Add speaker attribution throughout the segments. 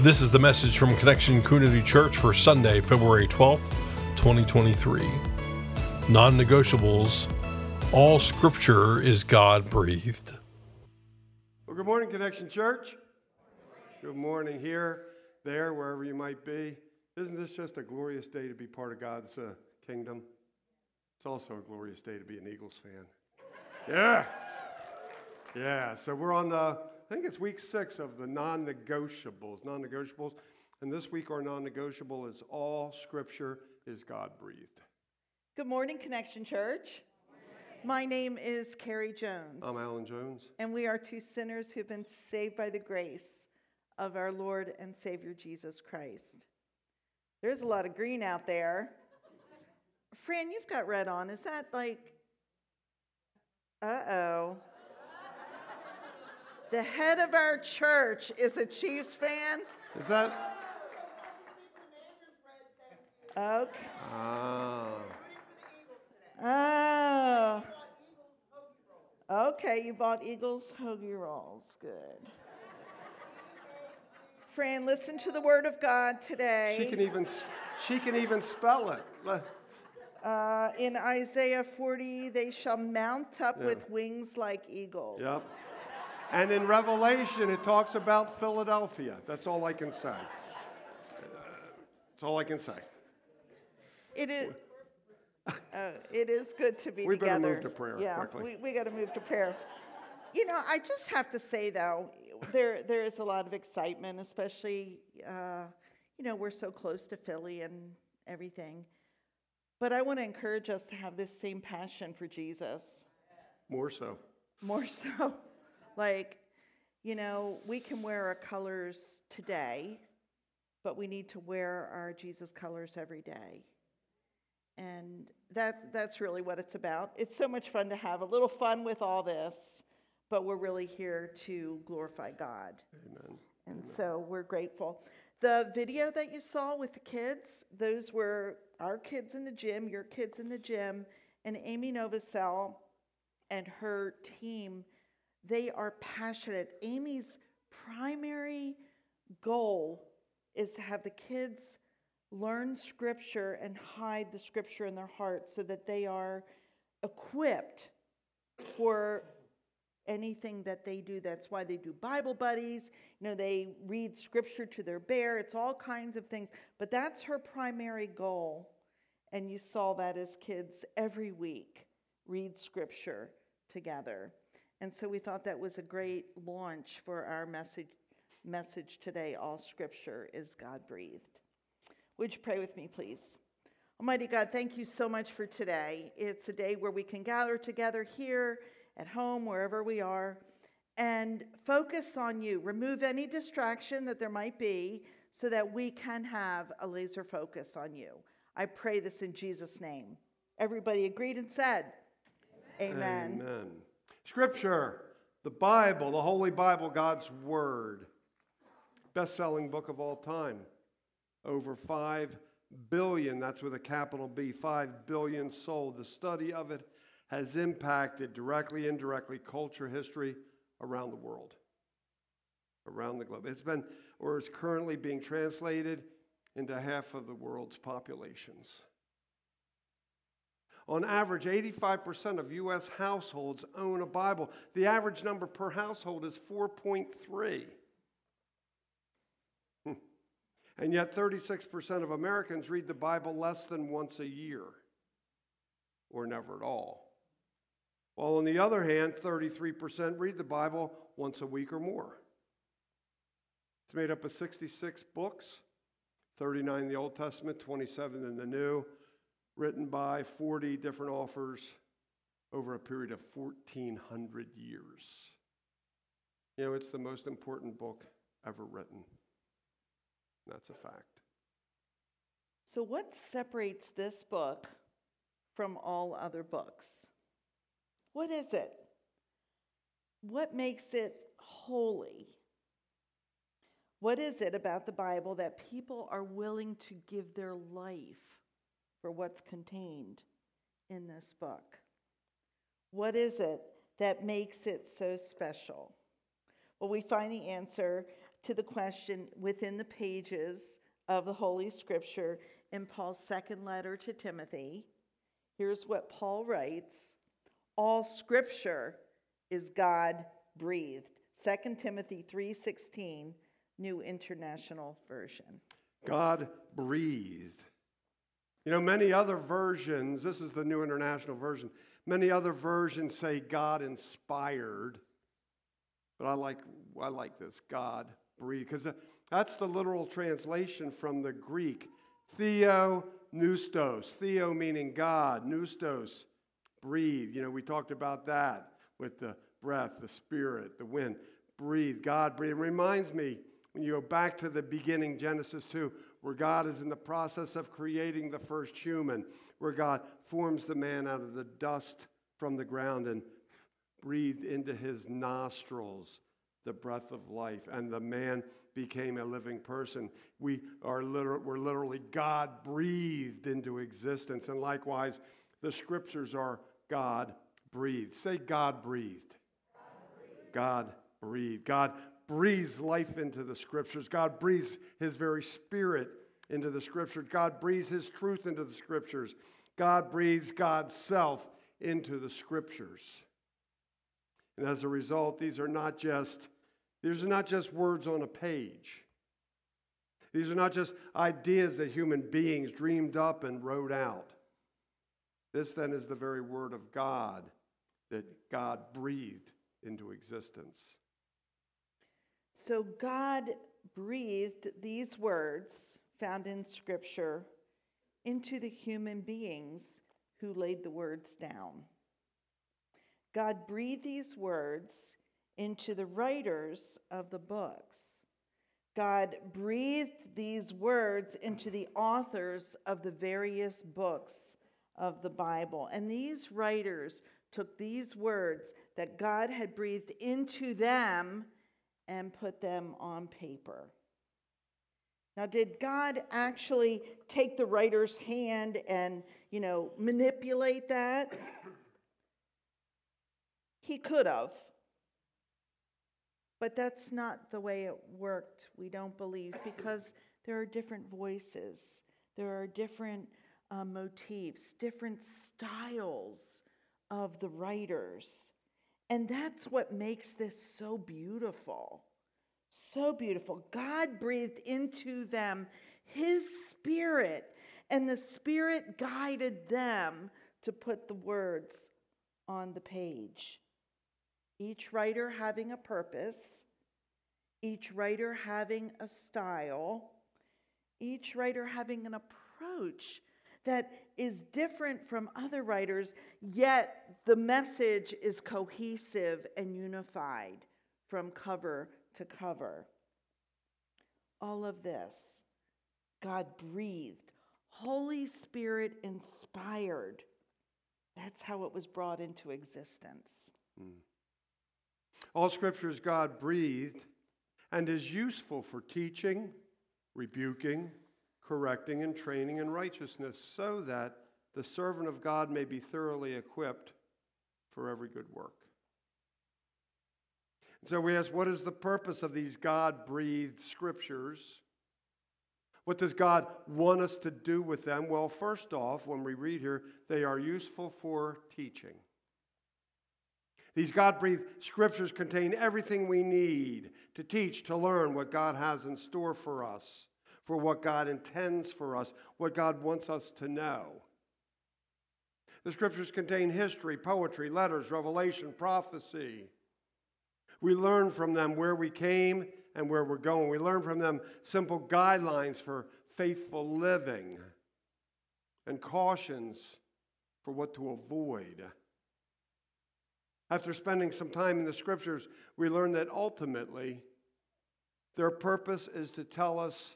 Speaker 1: This is the message from Connection Community Church for Sunday, February 12th, 2023. Non negotiables All scripture is God breathed.
Speaker 2: Well, good morning, Connection Church. Good morning here, there, wherever you might be. Isn't this just a glorious day to be part of God's uh, kingdom? It's also a glorious day to be an Eagles fan. Yeah. Yeah, so we're on the I think it's week six of the non negotiables. Non negotiables. And this week, our non negotiable is all scripture is God breathed.
Speaker 3: Good morning, Connection Church. My name is Carrie Jones.
Speaker 2: I'm Alan Jones.
Speaker 3: And we are two sinners who've been saved by the grace of our Lord and Savior Jesus Christ. There's a lot of green out there. Fran, you've got red on. Is that like, uh oh. The head of our church is a Chiefs fan.
Speaker 2: Is that?
Speaker 3: Okay.
Speaker 2: Ah.
Speaker 3: Oh. Okay, you bought Eagles hoagie rolls. Good. Fran, listen to the word of God today.
Speaker 2: She can even, she can even spell it.
Speaker 3: Uh, in Isaiah 40, they shall mount up yeah. with wings like eagles.
Speaker 2: Yep. And in Revelation, it talks about Philadelphia. That's all I can say. That's all I can say.
Speaker 3: It is. Uh, it is good to be
Speaker 2: we
Speaker 3: together.
Speaker 2: We better move to prayer.
Speaker 3: Yeah,
Speaker 2: quickly.
Speaker 3: we, we got to move to prayer. You know, I just have to say though, there there is a lot of excitement, especially uh, you know we're so close to Philly and everything. But I want to encourage us to have this same passion for Jesus.
Speaker 2: More so.
Speaker 3: More so. Like, you know, we can wear our colors today, but we need to wear our Jesus colors every day. And that, that's really what it's about. It's so much fun to have a little fun with all this, but we're really here to glorify God.
Speaker 2: Amen.
Speaker 3: And
Speaker 2: Amen.
Speaker 3: so we're grateful. The video that you saw with the kids, those were our kids in the gym, your kids in the gym, and Amy Novosel and her team they are passionate. Amy's primary goal is to have the kids learn scripture and hide the scripture in their hearts so that they are equipped for anything that they do. That's why they do Bible buddies. You know, they read scripture to their bear. It's all kinds of things. But that's her primary goal. And you saw that as kids every week read scripture together. And so we thought that was a great launch for our message, message today. All scripture is God breathed. Would you pray with me, please? Almighty God, thank you so much for today. It's a day where we can gather together here, at home, wherever we are, and focus on you. Remove any distraction that there might be so that we can have a laser focus on you. I pray this in Jesus' name. Everybody agreed and said, Amen.
Speaker 2: Amen. Scripture, the Bible, the Holy Bible, God's Word. Best selling book of all time. Over 5 billion, that's with a capital B, 5 billion sold. The study of it has impacted directly, indirectly culture, history around the world, around the globe. It's been, or is currently being translated into half of the world's populations. On average, 85% of U.S. households own a Bible. The average number per household is 4.3. Hmm. and yet, 36% of Americans read the Bible less than once a year, or never at all. While on the other hand, 33% read the Bible once a week or more. It's made up of 66 books, 39 in the Old Testament, 27 in the New written by 40 different authors over a period of 1,400 years. You know, it's the most important book ever written. That's a fact.
Speaker 3: So, what separates this book from all other books? What is it? What makes it holy? What is it about the Bible that people are willing to give their life for what's contained in this book. What is it that makes it so special? Well, we find the answer to the question within the pages of the Holy Scripture in Paul's second letter to Timothy. Here's what Paul writes All Scripture is God breathed. 2 Timothy 3:16, New International Version.
Speaker 2: God breathed. You know, many other versions, this is the New International Version, many other versions say God inspired, but I like, I like this God breathed, because uh, that's the literal translation from the Greek. Theo neustos, Theo meaning God, neustos, breathe. You know, we talked about that with the breath, the spirit, the wind. Breathe, God breathe. It reminds me when you go back to the beginning, Genesis 2, where God is in the process of creating the first human, where God forms the man out of the dust from the ground and breathed into his nostrils the breath of life, and the man became a living person. We are liter- we're literally God breathed into existence, and likewise, the scriptures are God breathed. Say, God breathed. God breathed. God breathes life into the scriptures. God breathes his very spirit into the scriptures. God breathes his truth into the scriptures. God breathes God's self into the scriptures. And as a result, these are not just these are not just words on a page. These are not just ideas that human beings dreamed up and wrote out. This then is the very word of God that God breathed into existence.
Speaker 3: So God breathed these words found in Scripture into the human beings who laid the words down. God breathed these words into the writers of the books. God breathed these words into the authors of the various books of the Bible. And these writers took these words that God had breathed into them and put them on paper. Now, did God actually take the writer's hand and, you know, manipulate that? He could have. But that's not the way it worked, we don't believe, because there are different voices, there are different uh, motifs, different styles of the writers. And that's what makes this so beautiful. So beautiful. God breathed into them His Spirit, and the Spirit guided them to put the words on the page. Each writer having a purpose, each writer having a style, each writer having an approach that is different from other writers, yet the message is cohesive and unified from cover to cover. All of this, God breathed, Holy Spirit inspired. That's how it was brought into existence. Mm.
Speaker 2: All scripture is God breathed and is useful for teaching, rebuking, correcting, and training in righteousness, so that the servant of God may be thoroughly equipped for every good work. So we ask, what is the purpose of these God breathed scriptures? What does God want us to do with them? Well, first off, when we read here, they are useful for teaching. These God breathed scriptures contain everything we need to teach, to learn what God has in store for us, for what God intends for us, what God wants us to know. The scriptures contain history, poetry, letters, revelation, prophecy. We learn from them where we came and where we're going. We learn from them simple guidelines for faithful living and cautions for what to avoid. After spending some time in the scriptures, we learn that ultimately their purpose is to tell us,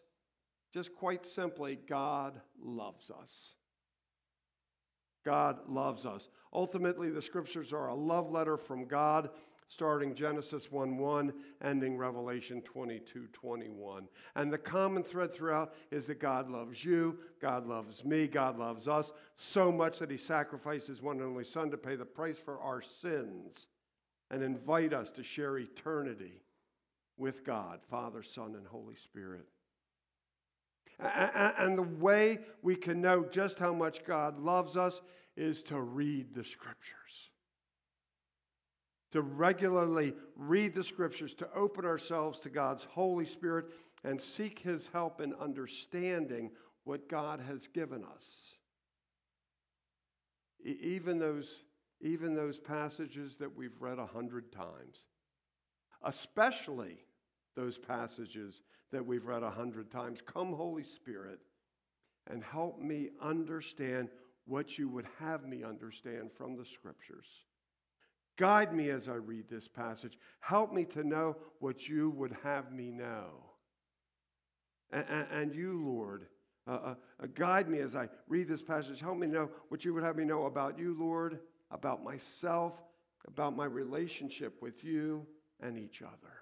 Speaker 2: just quite simply, God loves us. God loves us. Ultimately, the scriptures are a love letter from God starting Genesis 1 1, ending Revelation 22 21. And the common thread throughout is that God loves you, God loves me, God loves us so much that He sacrificed His one and only Son to pay the price for our sins and invite us to share eternity with God, Father, Son, and Holy Spirit. And the way we can know just how much God loves us is to read the scriptures. To regularly read the scriptures, to open ourselves to God's Holy Spirit and seek his help in understanding what God has given us. Even those, even those passages that we've read a hundred times, especially those passages that we've read a hundred times. Come, Holy Spirit, and help me understand what you would have me understand from the scriptures. Guide me as I read this passage. Help me to know what you would have me know. And, and, and you, Lord, uh, uh, uh, guide me as I read this passage. Help me to know what you would have me know about you, Lord, about myself, about my relationship with you and each other.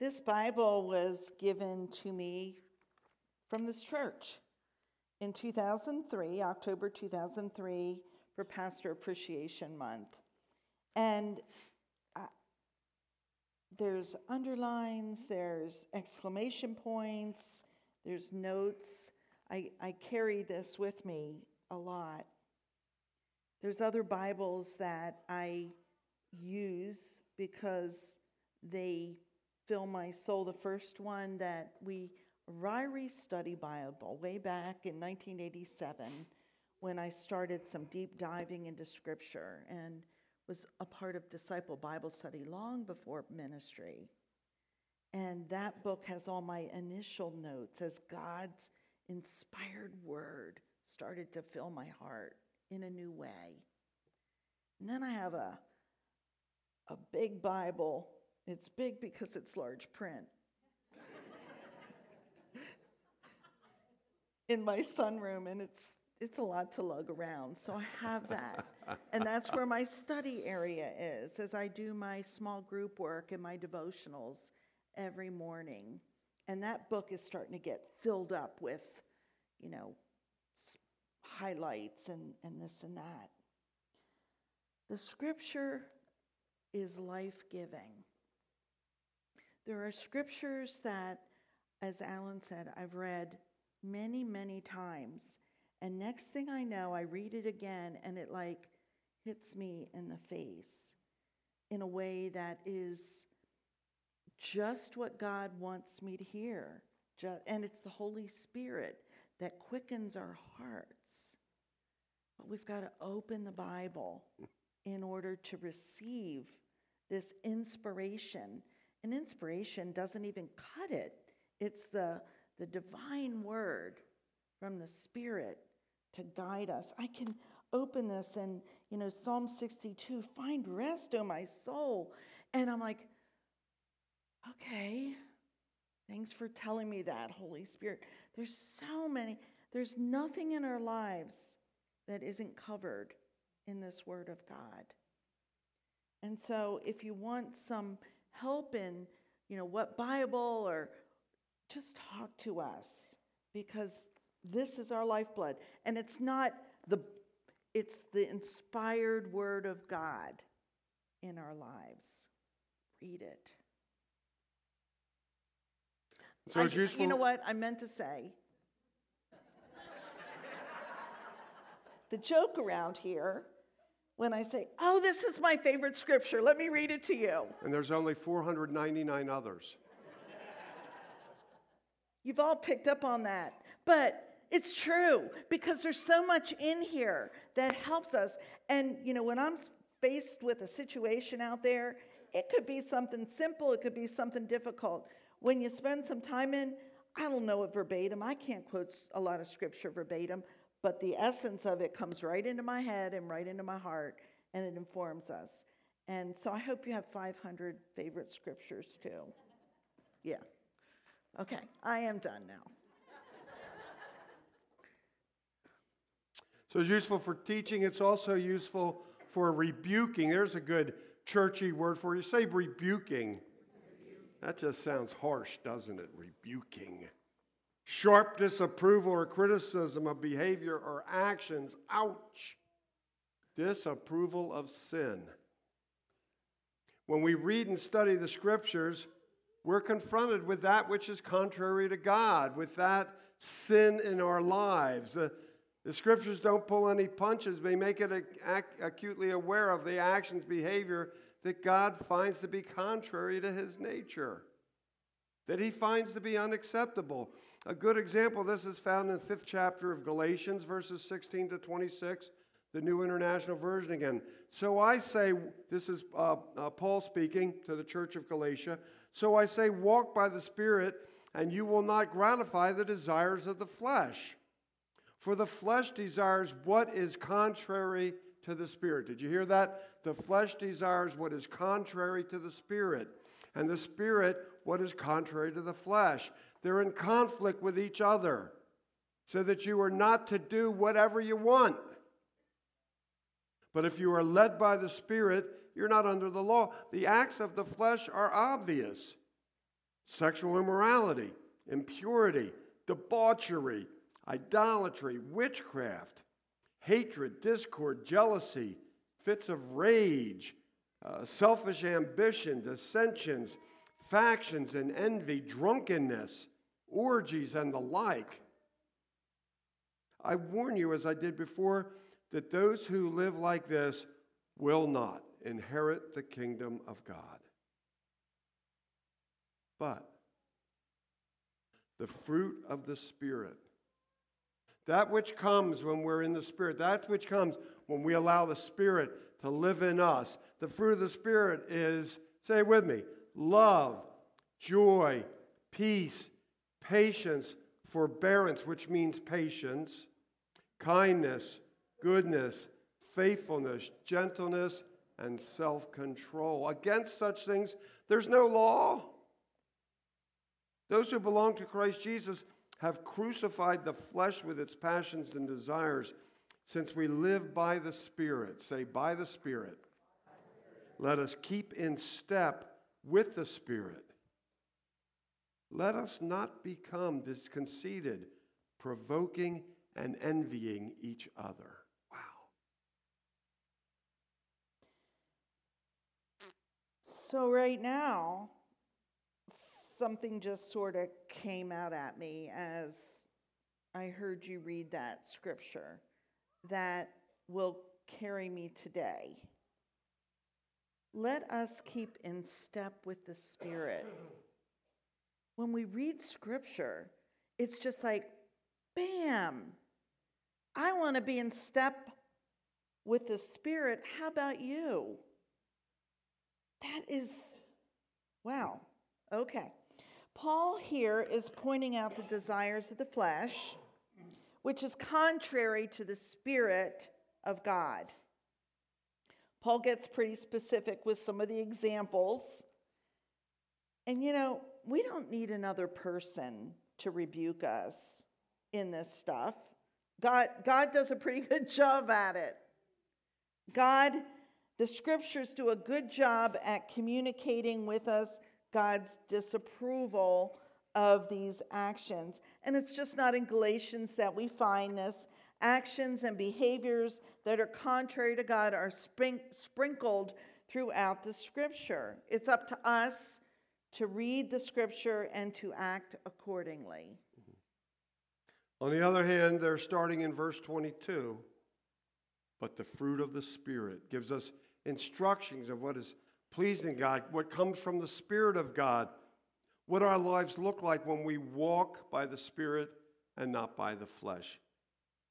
Speaker 3: This Bible was given to me from this church in 2003, October 2003, for Pastor Appreciation Month. And uh, there's underlines, there's exclamation points, there's notes. I, I carry this with me a lot. There's other Bibles that I use because they Fill My Soul, the first one that we, Ryrie Study Bible, way back in 1987 when I started some deep diving into Scripture and was a part of Disciple Bible Study long before ministry. And that book has all my initial notes as God's inspired word started to fill my heart in a new way. And then I have a, a big Bible it's big because it's large print. in my sunroom, and it's it's a lot to lug around. So I have that. and that's where my study area is as I do my small group work and my devotionals every morning. And that book is starting to get filled up with, you know, highlights and, and this and that. The scripture is life giving. There are scriptures that, as Alan said, I've read many, many times. And next thing I know, I read it again and it like hits me in the face in a way that is just what God wants me to hear. And it's the Holy Spirit that quickens our hearts. But we've got to open the Bible in order to receive this inspiration and inspiration doesn't even cut it. It's the, the divine word from the Spirit to guide us. I can open this and, you know, Psalm 62 find rest, O my soul. And I'm like, okay, thanks for telling me that, Holy Spirit. There's so many, there's nothing in our lives that isn't covered in this Word of God. And so if you want some help in, you know, what Bible or just talk to us because this is our lifeblood. And it's not the, it's the inspired word of God in our lives. Read it.
Speaker 2: So it's I, useful.
Speaker 3: You know what I meant to say? the joke around here when I say, Oh, this is my favorite scripture. Let me read it to you.
Speaker 2: And there's only 499 others.
Speaker 3: You've all picked up on that. But it's true because there's so much in here that helps us. And, you know, when I'm faced with a situation out there, it could be something simple, it could be something difficult. When you spend some time in, I don't know it verbatim. I can't quote a lot of scripture verbatim, but the essence of it comes right into my head and right into my heart, and it informs us. And so I hope you have 500 favorite scriptures too. Yeah. Okay, I am done now.
Speaker 2: So it's useful for teaching, it's also useful for rebuking. There's a good churchy word for you. Say rebuking. That just sounds harsh, doesn't it? Rebuking sharp disapproval or criticism of behavior or actions. Ouch. Disapproval of sin. When we read and study the scriptures, we're confronted with that which is contrary to God, with that sin in our lives. The, the scriptures don't pull any punches, they make it ac- acutely aware of the actions, behavior that God finds to be contrary to his nature, that he finds to be unacceptable. A good example this is found in the fifth chapter of Galatians, verses 16 to 26, the New International Version again. So I say, this is uh, uh, Paul speaking to the church of Galatia. So I say, walk by the Spirit, and you will not gratify the desires of the flesh. For the flesh desires what is contrary to the Spirit. Did you hear that? The flesh desires what is contrary to the Spirit, and the Spirit what is contrary to the flesh. They're in conflict with each other, so that you are not to do whatever you want. But if you are led by the Spirit, you're not under the law. The acts of the flesh are obvious sexual immorality, impurity, debauchery, idolatry, witchcraft, hatred, discord, jealousy, fits of rage, uh, selfish ambition, dissensions, factions and envy, drunkenness, orgies, and the like. I warn you, as I did before, that those who live like this will not inherit the kingdom of God. But the fruit of the Spirit, that which comes when we're in the Spirit, that which comes when we allow the Spirit to live in us, the fruit of the Spirit is, say with me, love, joy, peace, patience, forbearance, which means patience, kindness, goodness, faithfulness, gentleness, and self control. Against such things, there's no law. Those who belong to Christ Jesus have crucified the flesh with its passions and desires. Since we live by the Spirit, say, by the Spirit, let us keep in step with the Spirit. Let us not become disconceited, provoking and envying each other. Wow.
Speaker 3: So, right now, something just sort of came out at me as I heard you read that scripture that will carry me today. Let us keep in step with the Spirit. When we read scripture, it's just like, bam, I want to be in step with the Spirit. How about you? That is, wow. Okay. Paul here is pointing out the desires of the flesh, which is contrary to the Spirit of God. Paul gets pretty specific with some of the examples. And you know, we don't need another person to rebuke us in this stuff. God, God does a pretty good job at it. God the scriptures do a good job at communicating with us God's disapproval of these actions. And it's just not in Galatians that we find this. Actions and behaviors that are contrary to God are sprinkled throughout the scripture. It's up to us to read the scripture and to act accordingly.
Speaker 2: On the other hand, they're starting in verse 22, but the fruit of the Spirit gives us instructions of what is pleasing God, what comes from the Spirit of God, what our lives look like when we walk by the Spirit and not by the flesh.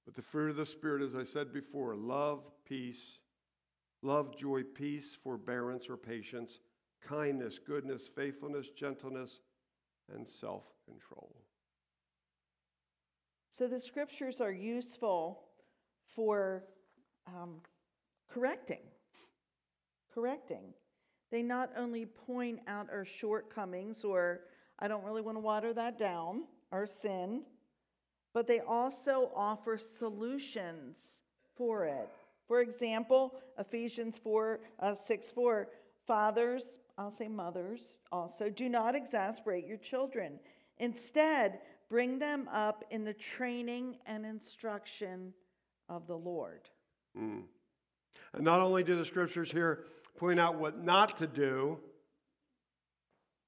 Speaker 2: But the fruit of the Spirit, as I said before, love, peace, love, joy, peace, forbearance or patience, kindness, goodness, faithfulness, gentleness, and self control.
Speaker 3: So the scriptures are useful for um, correcting correcting. They not only point out our shortcomings, or I don't really want to water that down, our sin, but they also offer solutions for it. For example, Ephesians 4 uh, 6 4, fathers, I'll say mothers also, do not exasperate your children. Instead, bring them up in the training and instruction of the Lord.
Speaker 2: Mm. And not only do the scriptures here point out what not to do,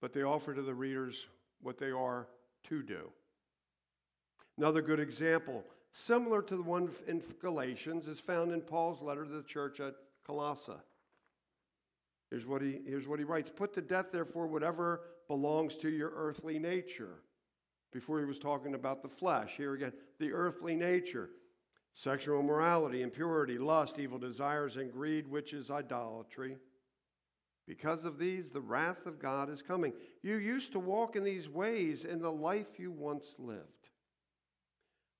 Speaker 2: but they offer to the readers what they are to do. Another good example, similar to the one in Galatians, is found in Paul's letter to the church at Colossae. Here's what he, here's what he writes Put to death, therefore, whatever belongs to your earthly nature. Before he was talking about the flesh. Here again, the earthly nature sexual immorality, impurity, lust, evil desires, and greed, which is idolatry. Because of these, the wrath of God is coming. You used to walk in these ways in the life you once lived.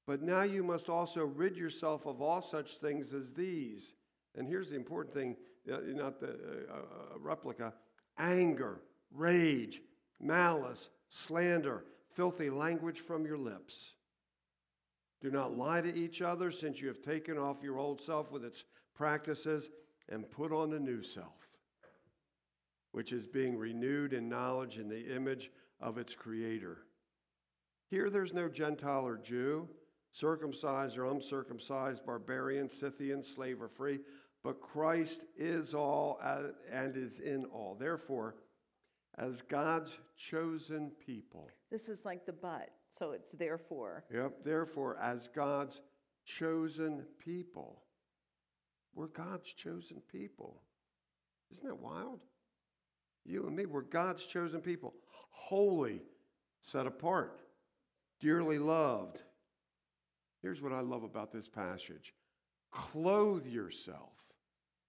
Speaker 2: But now you must also rid yourself of all such things as these. And here's the important thing uh, not the uh, uh, replica anger, rage, malice, slander, filthy language from your lips. Do not lie to each other, since you have taken off your old self with its practices and put on the new self, which is being renewed in knowledge in the image of its creator. Here there's no Gentile or Jew, circumcised or uncircumcised, barbarian, Scythian, slave or free, but Christ is all and is in all. Therefore, as God's chosen people.
Speaker 3: This is like the but, so it's therefore.
Speaker 2: Yep, therefore, as God's chosen people. We're God's chosen people. Isn't that wild? You and me, we're God's chosen people, holy, set apart, dearly loved. Here's what I love about this passage clothe yourself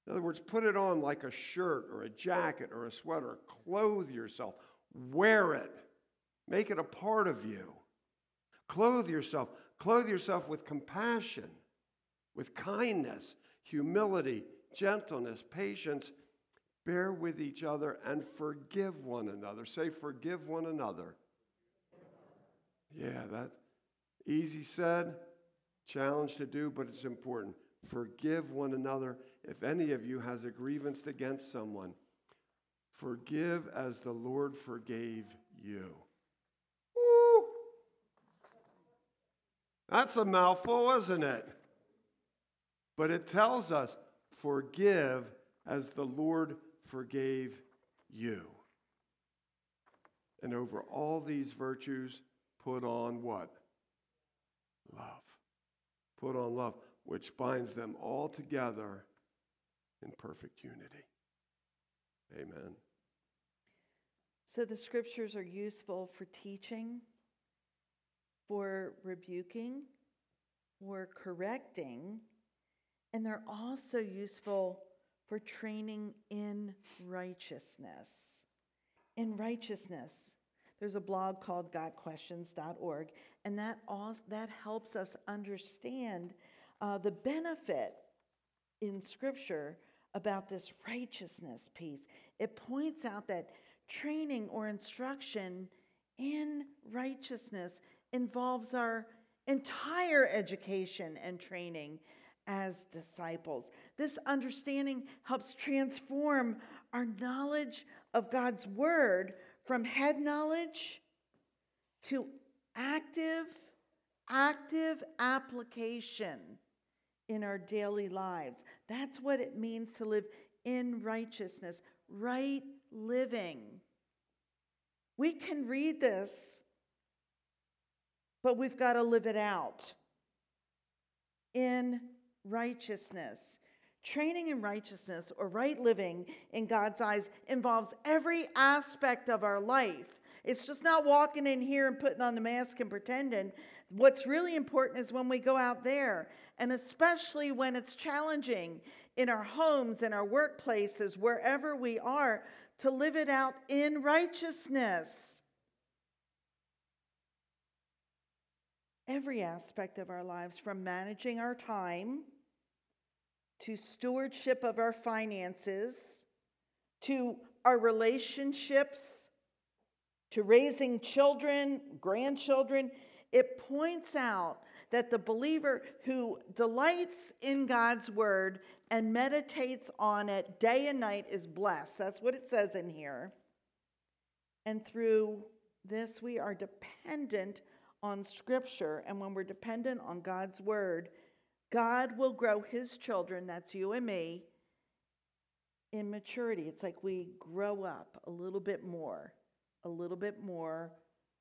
Speaker 2: in other words, put it on like a shirt or a jacket or a sweater. Clothe yourself. Wear it. Make it a part of you. Clothe yourself. Clothe yourself with compassion, with kindness, humility, gentleness, patience. Bear with each other and forgive one another. Say, forgive one another. Yeah, that's easy said, challenge to do, but it's important. Forgive one another if any of you has a grievance against someone, forgive as the Lord forgave you. Woo! That's a mouthful, isn't it? But it tells us forgive as the Lord forgave you. And over all these virtues, put on what? Love. Put on love, which binds them all together in perfect unity. Amen.
Speaker 3: So the scriptures are useful for teaching, for rebuking, for correcting, and they're also useful for training in righteousness. In righteousness. There's a blog called gotquestions.org, and that, all, that helps us understand uh, the benefit in Scripture about this righteousness piece. It points out that training or instruction in righteousness involves our entire education and training as disciples. This understanding helps transform our knowledge of God's word from head knowledge to active active application in our daily lives. That's what it means to live in righteousness, right living. We can read this, but we've got to live it out in righteousness. Training in righteousness or right living in God's eyes involves every aspect of our life. It's just not walking in here and putting on the mask and pretending. What's really important is when we go out there, and especially when it's challenging in our homes, in our workplaces, wherever we are, to live it out in righteousness. Every aspect of our lives, from managing our time to stewardship of our finances to our relationships to raising children, grandchildren, it points out that the believer who delights in God's word and meditates on it day and night is blessed. That's what it says in here. And through this, we are dependent on Scripture. And when we're dependent on God's word, God will grow his children, that's you and me, in maturity. It's like we grow up a little bit more, a little bit more,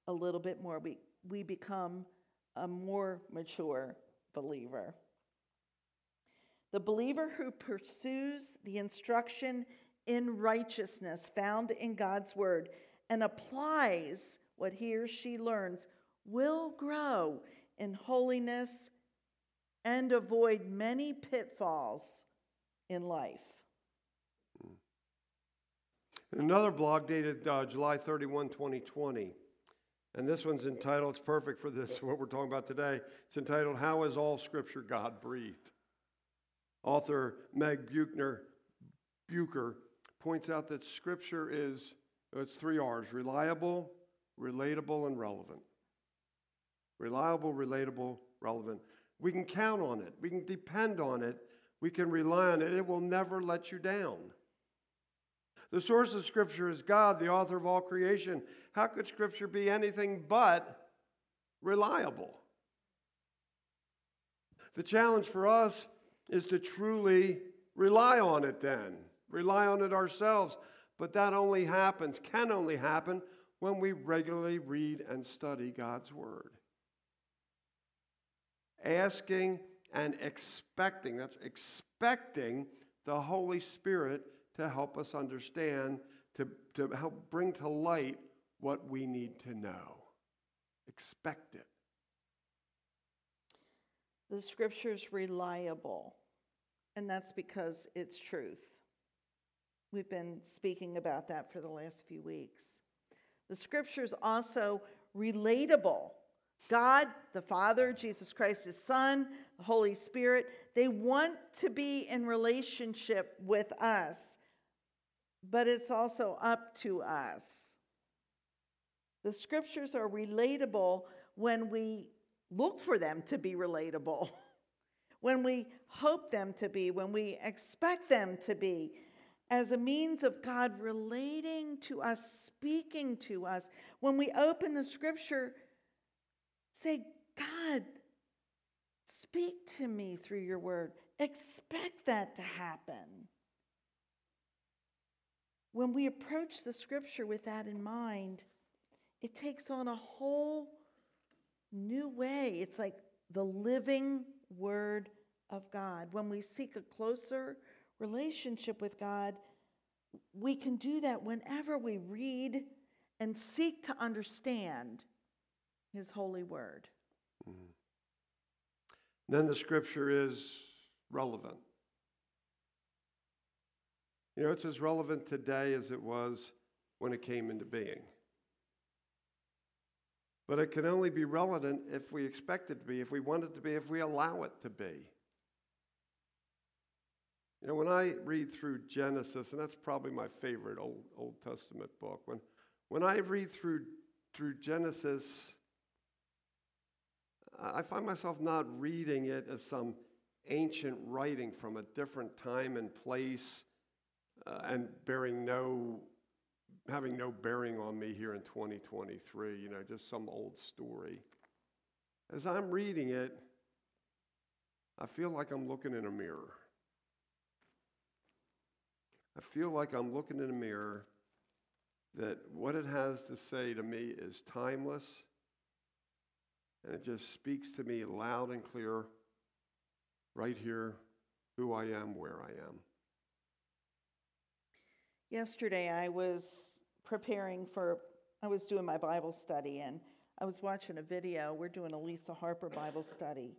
Speaker 3: a little bit more. We, we become a more mature believer. The believer who pursues the instruction in righteousness found in God's word and applies what he or she learns will grow in holiness and avoid many pitfalls in life.
Speaker 2: Another blog dated uh, July 31, 2020. And this one's entitled, it's perfect for this, what we're talking about today. It's entitled, How is All Scripture God Breathed? Author Meg Buchner, Bucher points out that Scripture is, it's three R's reliable, relatable, and relevant. Reliable, relatable, relevant. We can count on it, we can depend on it, we can rely on it. It will never let you down. The source of Scripture is God, the author of all creation. How could Scripture be anything but reliable? The challenge for us is to truly rely on it then, rely on it ourselves. But that only happens, can only happen, when we regularly read and study God's Word. Asking and expecting, that's expecting the Holy Spirit to help us understand, to, to help bring to light what we need to know. Expect it.
Speaker 3: The scripture's reliable, and that's because it's truth. We've been speaking about that for the last few weeks. The scripture's also relatable. God, the Father, Jesus Christ, His Son, the Holy Spirit, they want to be in relationship with us, but it's also up to us. The scriptures are relatable when we look for them to be relatable, when we hope them to be, when we expect them to be, as a means of God relating to us, speaking to us. When we open the scripture, say, God, speak to me through your word. Expect that to happen. When we approach the scripture with that in mind, it takes on a whole new way. It's like the living word of God. When we seek a closer relationship with God, we can do that whenever we read and seek to understand his holy word. Mm-hmm.
Speaker 2: Then the scripture is relevant. You know, it's as relevant today as it was when it came into being. But it can only be relevant if we expect it to be, if we want it to be, if we allow it to be. You know, when I read through Genesis, and that's probably my favorite Old, Old Testament book, when, when I read through, through Genesis, I find myself not reading it as some ancient writing from a different time and place uh, and bearing no, having no bearing on me here in 2023, you know, just some old story. As I'm reading it, I feel like I'm looking in a mirror. I feel like I'm looking in a mirror that what it has to say to me is timeless and it just speaks to me loud and clear right here who I am, where I am.
Speaker 3: Yesterday, I was preparing for, I was doing my Bible study and I was watching a video. We're doing a Lisa Harper Bible study.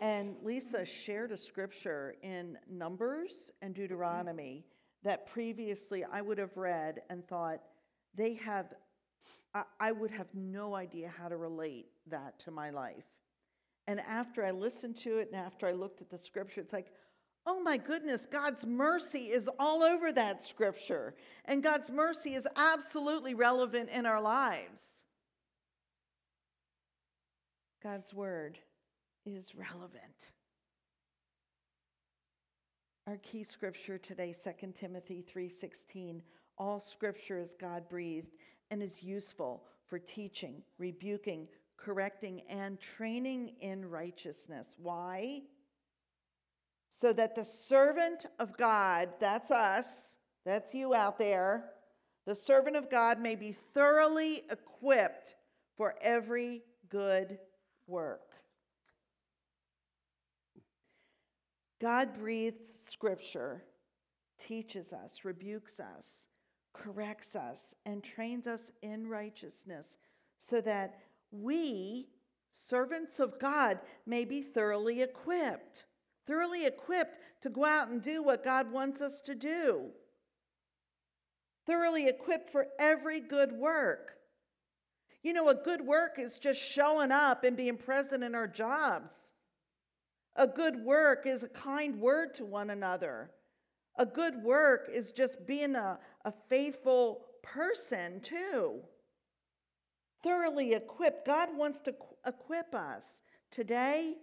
Speaker 3: And Lisa shared a scripture in Numbers and Deuteronomy that previously I would have read and thought they have, I, would have no idea how to relate that to my life. And after I listened to it and after I looked at the scripture, it's like, oh my goodness, God's mercy is all over that scripture. And God's mercy is absolutely relevant in our lives. God's word is relevant. Our key scripture today, 2 Timothy 3:16, all scripture is God-breathed and is useful for teaching, rebuking, correcting and training in righteousness. Why? so that the servant of God, that's us, that's you out there, the servant of God may be thoroughly equipped for every good work. God breathed scripture teaches us, rebukes us, corrects us, and trains us in righteousness so that we, servants of God, may be thoroughly equipped, thoroughly equipped to go out and do what God wants us to do, thoroughly equipped for every good work. You know, a good work is just showing up and being present in our jobs. A good work is a kind word to one another. A good work is just being a, a faithful person, too. Thoroughly equipped. God wants to equip us today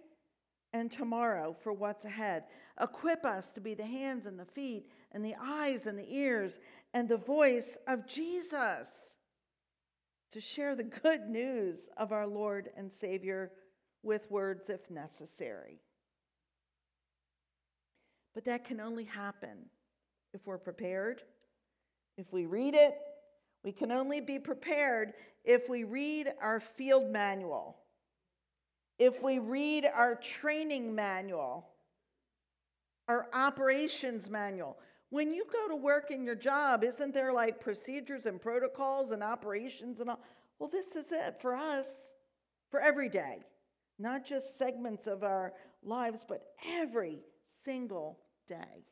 Speaker 3: and tomorrow for what's ahead. Equip us to be the hands and the feet and the eyes and the ears and the voice of Jesus to share the good news of our Lord and Savior with words if necessary. But that can only happen if we're prepared, if we read it. We can only be prepared if we read our field manual, if we read our training manual, our operations manual. When you go to work in your job, isn't there like procedures and protocols and operations and all? Well, this is it for us for every day, not just segments of our lives, but every single day.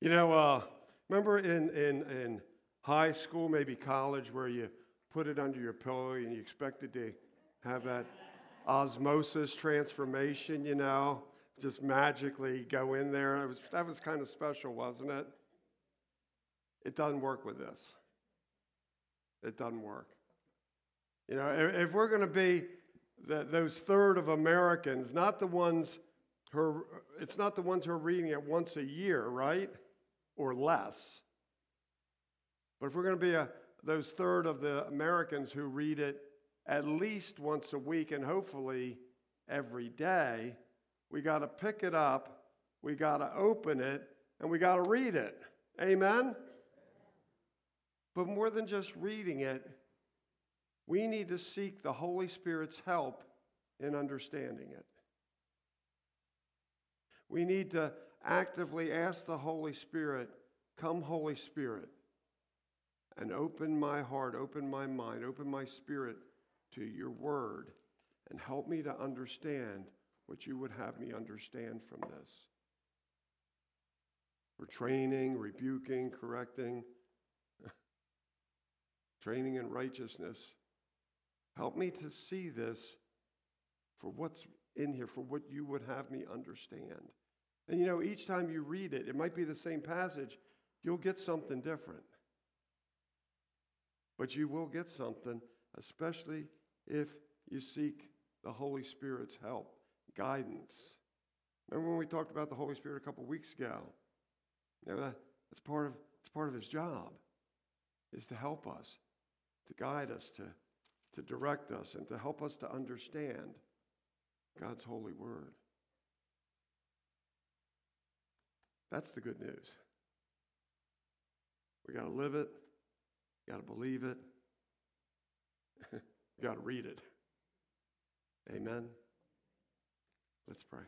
Speaker 2: You know, uh, remember in, in, in high school, maybe college, where you put it under your pillow and you expected to have that osmosis transformation, you know, just magically go in there. Was, that was kind of special, wasn't it? It doesn't work with this. It doesn't work. You know, if, we're going to be the, those third of Americans, not the ones her, it's not the ones who are reading it once a year, right? Or less. But if we're going to be a, those third of the Americans who read it at least once a week and hopefully every day, we got to pick it up, we got to open it, and we got to read it. Amen? But more than just reading it, we need to seek the Holy Spirit's help in understanding it. We need to actively ask the Holy Spirit, Come, Holy Spirit, and open my heart, open my mind, open my spirit to your word, and help me to understand what you would have me understand from this. For training, rebuking, correcting, training in righteousness. Help me to see this for what's in here, for what you would have me understand. And you know, each time you read it, it might be the same passage, you'll get something different. But you will get something, especially if you seek the Holy Spirit's help, guidance. Remember when we talked about the Holy Spirit a couple weeks ago? You that's part of, it's part of his job, is to help us, to guide us, to, to direct us, and to help us to understand God's holy word. That's the good news. We got to live it, got to believe it, got to read it. Amen. Let's pray.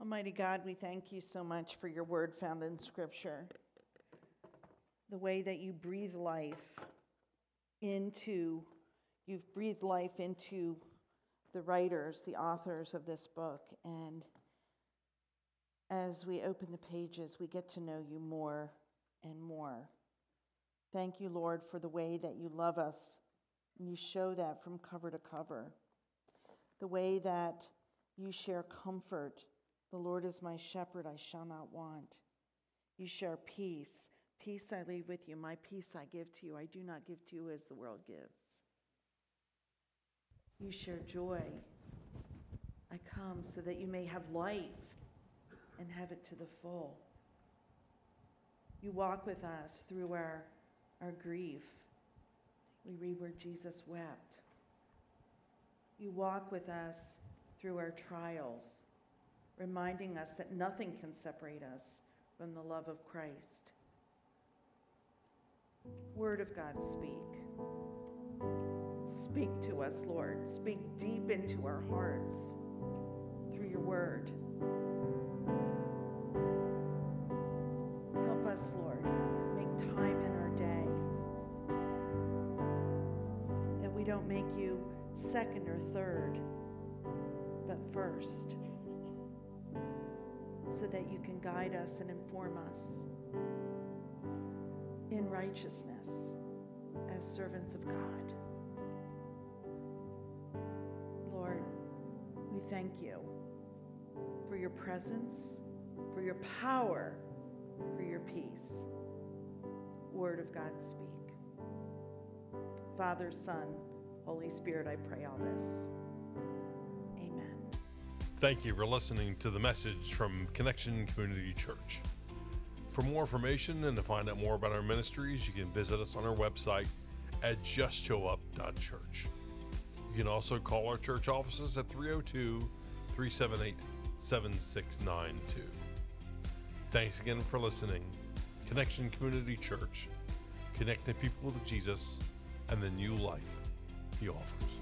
Speaker 3: Almighty God, we thank you so much for your word found in Scripture. The way that you breathe life into, you've breathed life into the writers, the authors of this book. And as we open the pages, we get to know you more and more. Thank you, Lord, for the way that you love us, and you show that from cover to cover. The way that you share comfort. The Lord is my shepherd, I shall not want. You share peace. Peace I leave with you. My peace I give to you. I do not give to you as the world gives. You share joy. I come so that you may have life and have it to the full. You walk with us through our, our grief. We read where Jesus wept. You walk with us through our trials, reminding us that nothing can separate us from the love of Christ. Word of God, speak. Speak to us, Lord. Speak deep into our hearts through your word. Us, Lord, make time in our day that we don't make you second or third, but first, so that you can guide us and inform us in righteousness as servants of God. Lord, we thank you for your presence, for your power, for your peace. Word of God, speak. Father, Son, Holy Spirit, I pray all this. Amen.
Speaker 1: Thank you for listening to the message from Connection Community Church. For more information and to find out more about our ministries, you can visit us on our website at justshowup.church. You can also call our church offices at 302 378 7692. Thanks again for listening. Connection Community Church, connecting people with Jesus and the new life he offers.